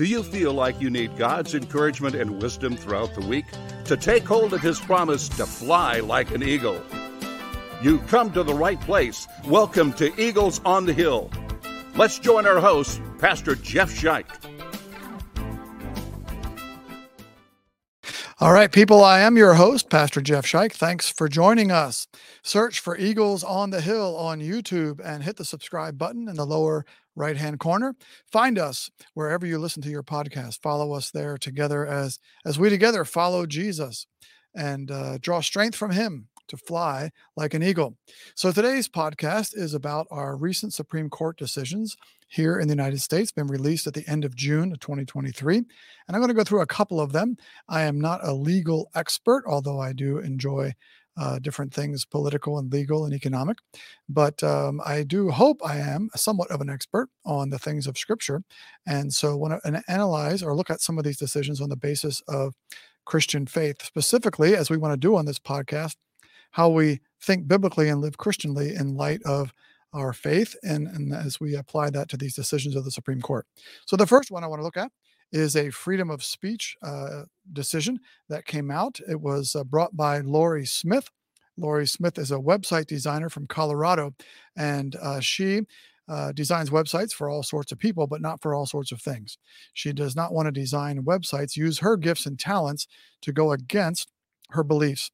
Do you feel like you need God's encouragement and wisdom throughout the week to take hold of His promise to fly like an eagle? You come to the right place. Welcome to Eagles on the Hill. Let's join our host, Pastor Jeff Scheich. All right, people, I am your host, Pastor Jeff Scheich. Thanks for joining us. Search for Eagles on the Hill on YouTube and hit the subscribe button in the lower right hand corner. Find us wherever you listen to your podcast. Follow us there together as as we together follow Jesus and uh, draw strength from Him to fly like an eagle. So today's podcast is about our recent Supreme Court decisions here in the United States, been released at the end of June of 2023. And I'm going to go through a couple of them. I am not a legal expert, although I do enjoy uh, different things political and legal and economic. But um, I do hope I am somewhat of an expert on the things of Scripture. And so want to analyze or look at some of these decisions on the basis of Christian faith, specifically, as we want to do on this podcast, how we think biblically and live Christianly in light of our faith and, and as we apply that to these decisions of the Supreme Court. So the first one I want to look at is a freedom of speech uh, decision that came out. It was uh, brought by Lorie Smith. Lorie Smith is a website designer from Colorado, and uh, she uh, designs websites for all sorts of people, but not for all sorts of things. She does not want to design websites, use her gifts and talents to go against her beliefs.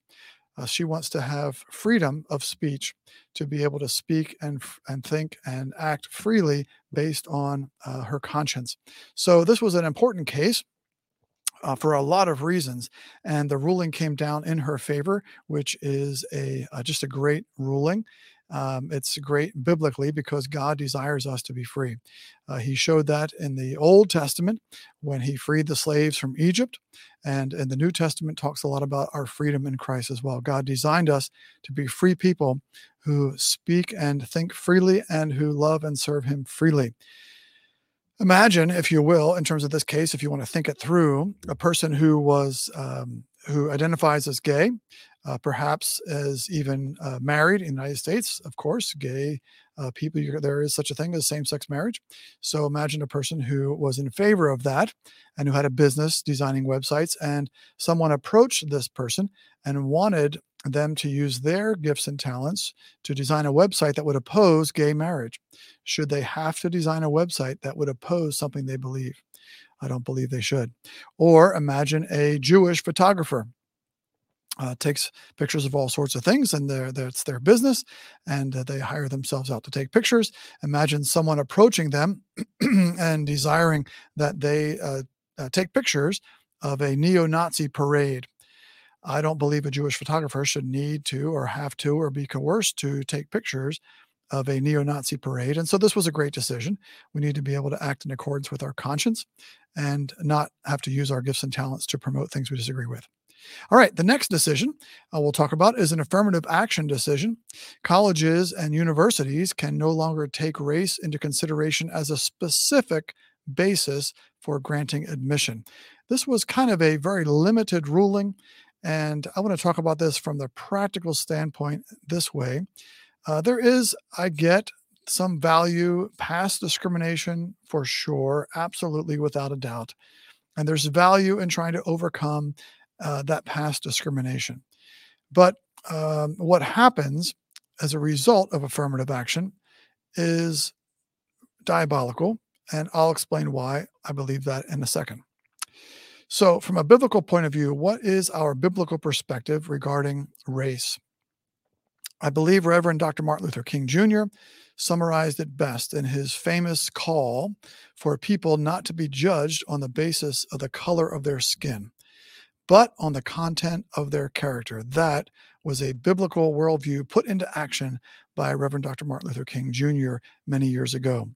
Uh, she wants to have freedom of speech to be able to speak and and think and act freely based on uh, her conscience. So this was an important case. Uh, for a lot of reasons, and the ruling came down in her favor, which is a uh, just a great ruling. Um, it's great biblically because God desires us to be free. Uh, he showed that in the Old Testament when he freed the slaves from Egypt. And in the New Testament talks a lot about our freedom in Christ as well. God designed us to be free people who speak and think freely and who love and serve him freely. Imagine, if you will, in terms of this case, if you want to think it through, a person who was um, who identifies as gay, uh, perhaps as even uh, married in the United States. Of course, gay uh, people, there is such a thing as same sex marriage. So imagine a person who was in favor of that and who had a business designing websites, and someone approached this person and wanted them to use their gifts and talents to design a website that would oppose gay marriage. Should they have to design a website that would oppose something they believe? I don't believe they should. Or imagine a Jewish photographer uh, takes pictures of all sorts of things and that's their business and uh, they hire themselves out to take pictures imagine someone approaching them and desiring that they uh, uh, take pictures of a neo-nazi parade i don't believe a jewish photographer should need to or have to or be coerced to take pictures of a neo-nazi parade and so this was a great decision we need to be able to act in accordance with our conscience and not have to use our gifts and talents to promote things we disagree with all right, the next decision uh, we'll talk about is an affirmative action decision. Colleges and universities can no longer take race into consideration as a specific basis for granting admission. This was kind of a very limited ruling, and I want to talk about this from the practical standpoint this way. Uh, there is, I get, some value past discrimination for sure, absolutely without a doubt. And there's value in trying to overcome uh, that past discrimination. But um, what happens as a result of affirmative action is diabolical. And I'll explain why I believe that in a second. So, from a biblical point of view, what is our biblical perspective regarding race? I believe Reverend Dr. Martin Luther King Jr. summarized it best in his famous call for people not to be judged on the basis of the color of their skin but on the content of their character. That was a biblical worldview put into action by Reverend Dr. Martin Luther King Jr. many years ago.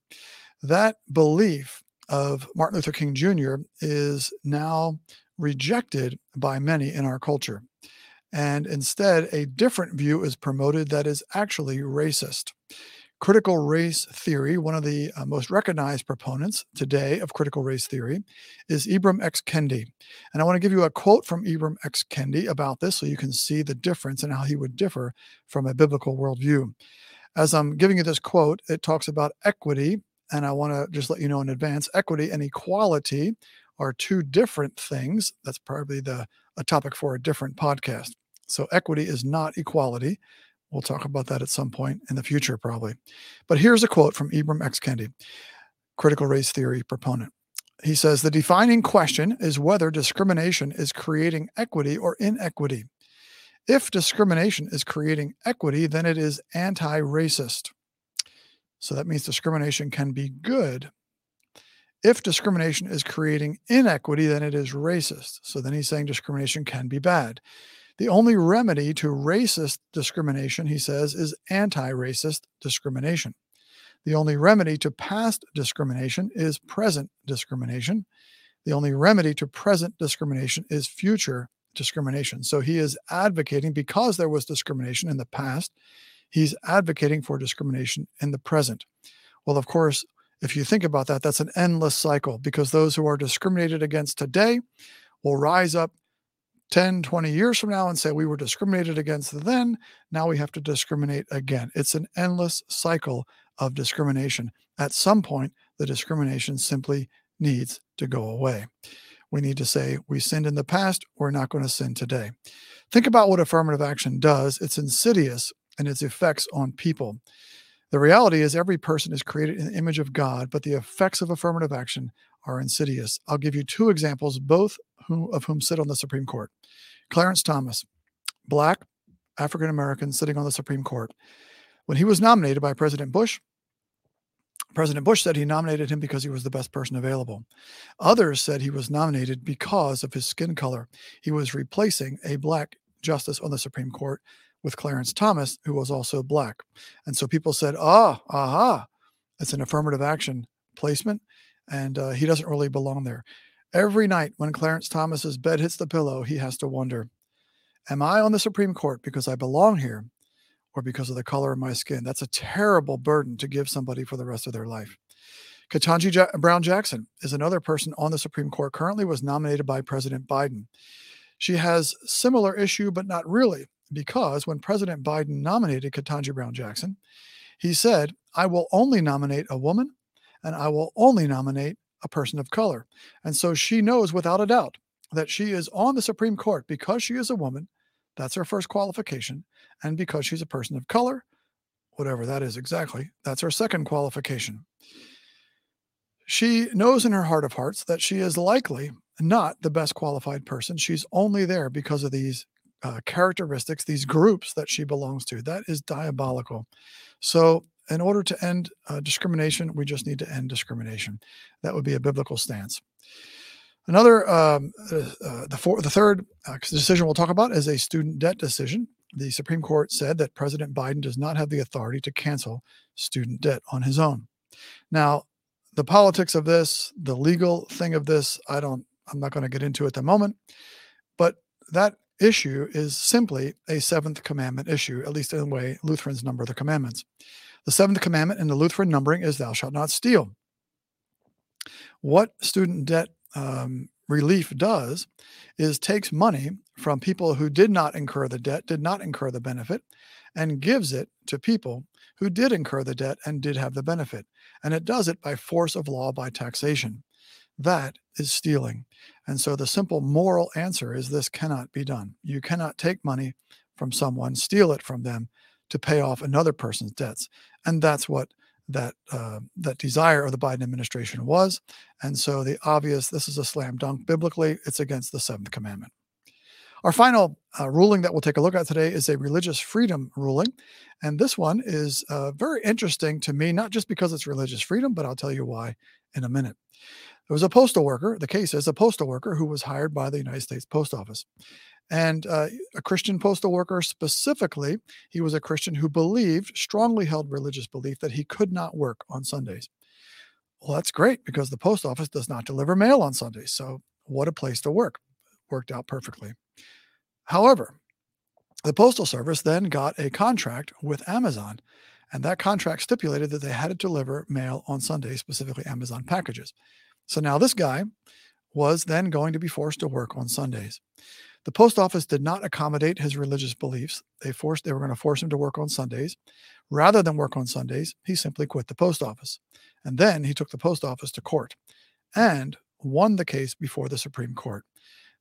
That belief of Martin Luther King Jr. is now rejected by many in our culture. And instead, a different view is promoted that is actually racist critical race theory, one of the uh, most recognized proponents today of critical race theory, is Ibram X. Kendi. And I want to give you a quote from Ibram X. Kendi about this so you can see the difference and how he would differ from a biblical worldview. As I'm giving you this quote, it talks about equity and I want to just let you know in advance equity and equality are two different things. That's probably the a topic for a different podcast. So equity is not equality. We'll talk about that at some point in the future, probably. But here's a quote from Ibram X. Kendi, critical race theory proponent. He says the defining question is whether discrimination is creating equity or inequity. If discrimination is creating equity, then it is anti racist. So that means discrimination can be good. If discrimination is creating inequity, then it is racist. So then he's saying discrimination can be bad. The only remedy to racist discrimination, he says, is anti racist discrimination. The only remedy to past discrimination is present discrimination. The only remedy to present discrimination is future discrimination. So he is advocating because there was discrimination in the past, he's advocating for discrimination in the present. Well, of course, if you think about that, that's an endless cycle because those who are discriminated against today will rise up 10, 20 years from now and say we were discriminated against then. Now we have to discriminate again. It's an endless cycle of discrimination. At some point, the discrimination simply needs to go away. We need to say, we sinned in the past, we're not going to sin today. Think about what affirmative action does. It's insidious and its effects on people. The reality is, every person is created in the image of God, but the effects of affirmative action are insidious. I'll give you two examples, both of whom sit on the Supreme Court. Clarence Thomas, black African American, sitting on the Supreme Court. When he was nominated by President Bush, President Bush said he nominated him because he was the best person available. Others said he was nominated because of his skin color. He was replacing a black justice on the Supreme Court with Clarence Thomas, who was also black. And so people said, ah, aha, it's an affirmative action placement, and uh, he doesn't really belong there. Every night when Clarence Thomas's bed hits the pillow, he has to wonder, am I on the Supreme Court because I belong here or because of the color of my skin? That's a terrible burden to give somebody for the rest of their life. Ketanji ja- Brown Jackson is another person on the Supreme Court, currently was nominated by President Biden. She has similar issue, but not really because when President Biden nominated Ketanji Brown Jackson, he said, I will only nominate a woman and I will only nominate a person of color. And so she knows without a doubt that she is on the Supreme Court because she is a woman. That's her first qualification. And because she's a person of color, whatever that is exactly, that's her second qualification. She knows in her heart of hearts that she is likely not the best qualified person. She's only there because of these uh, characteristics, these groups that she belongs to. That is diabolical. So, in order to end uh, discrimination, we just need to end discrimination. That would be a biblical stance. Another, um, uh, uh the, four, the third uh, decision we'll talk about is a student debt decision. The Supreme Court said that President Biden does not have the authority to cancel student debt on his own. Now, the politics of this, the legal thing of this, I don't, I'm not going to get into at the moment, but that issue is simply a seventh commandment issue, at least in the way Lutherans number the commandments. The seventh commandment in the Lutheran numbering is thou shalt not steal. What student debt um, relief does is takes money from people who did not incur the debt, did not incur the benefit, and gives it to people who did incur the debt and did have the benefit. And it does it by force of law, by taxation. That is stealing. And so the simple moral answer is this cannot be done. You cannot take money from someone, steal it from them to pay off another person's debts. And that's what that uh, that desire of the Biden administration was. And so the obvious, this is a slam dunk biblically, it's against the seventh commandment. Our final uh, ruling that we'll take a look at today is a religious freedom ruling. And this one is uh, very interesting to me, not just because it's religious freedom, but I'll tell you why in a minute. There was a postal worker, the case is a postal worker who was hired by the United States Post Office. And uh, a Christian postal worker specifically, he was a Christian who believed, strongly held religious belief that he could not work on Sundays. Well, that's great because the post office does not deliver mail on Sundays. So, what a place to work. Worked out perfectly. However, the Postal Service then got a contract with Amazon, and that contract stipulated that they had to deliver mail on Sundays, specifically Amazon packages. So now this guy was then going to be forced to work on Sundays. The post office did not accommodate his religious beliefs. They forced they were going to force him to work on Sundays. Rather than work on Sundays, he simply quit the post office. And then he took the post office to court and won the case before the Supreme Court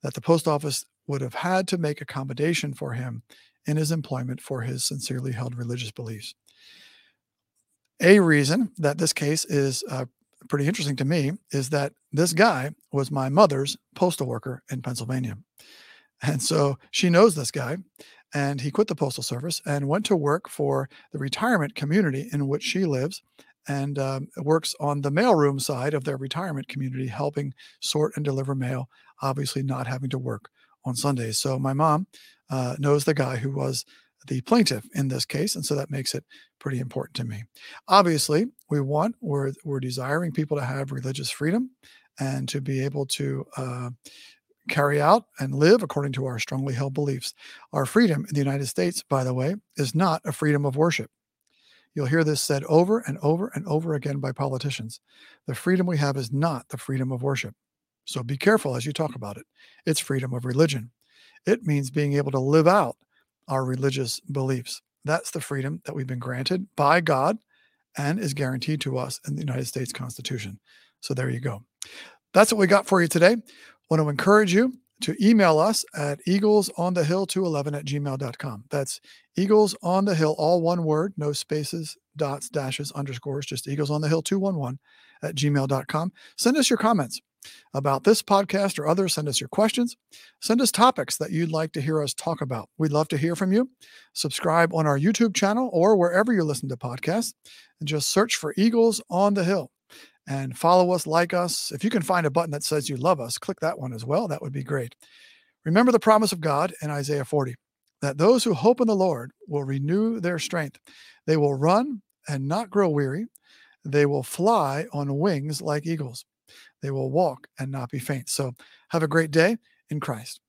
that the post office would have had to make accommodation for him in his employment for his sincerely held religious beliefs. A reason that this case is uh, pretty interesting to me is that this guy was my mother's postal worker in Pennsylvania. And so she knows this guy, and he quit the Postal Service and went to work for the retirement community in which she lives and um, works on the mailroom side of their retirement community, helping sort and deliver mail, obviously not having to work on Sundays. So my mom uh, knows the guy who was the plaintiff in this case, and so that makes it pretty important to me. Obviously, we want we're we're desiring people to have religious freedom and to be able to uh, carry out and live according to our strongly held beliefs. Our freedom in the United States, by the way, is not a freedom of worship. You'll hear this said over and over and over again by politicians. The freedom we have is not the freedom of worship. So be careful as you talk about it. It's freedom of religion. It means being able to live out our religious beliefs. That's the freedom that we've been granted by God and is guaranteed to us in the United States Constitution. So there you go. That's what we got for you today. Want to encourage you to email us at eaglesonthehill211 at gmail.com. That's Eagles on the Hill, all one word, no spaces, dots, dashes, underscores, just Eagles on the Hill 211 at gmail.com. Send us your comments about this podcast or others. Send us your questions. Send us topics that you'd like to hear us talk about. We'd love to hear from you. Subscribe on our YouTube channel or wherever you listen to podcasts and just search for Eagles on the Hill and follow us, like us. If you can find a button that says you love us, click that one as well. That would be great. Remember the promise of God in Isaiah 40 that those who hope in the Lord will renew their strength. They will run and not grow weary. They will fly on wings like eagles. They will walk and not be faint. So have a great day in Christ.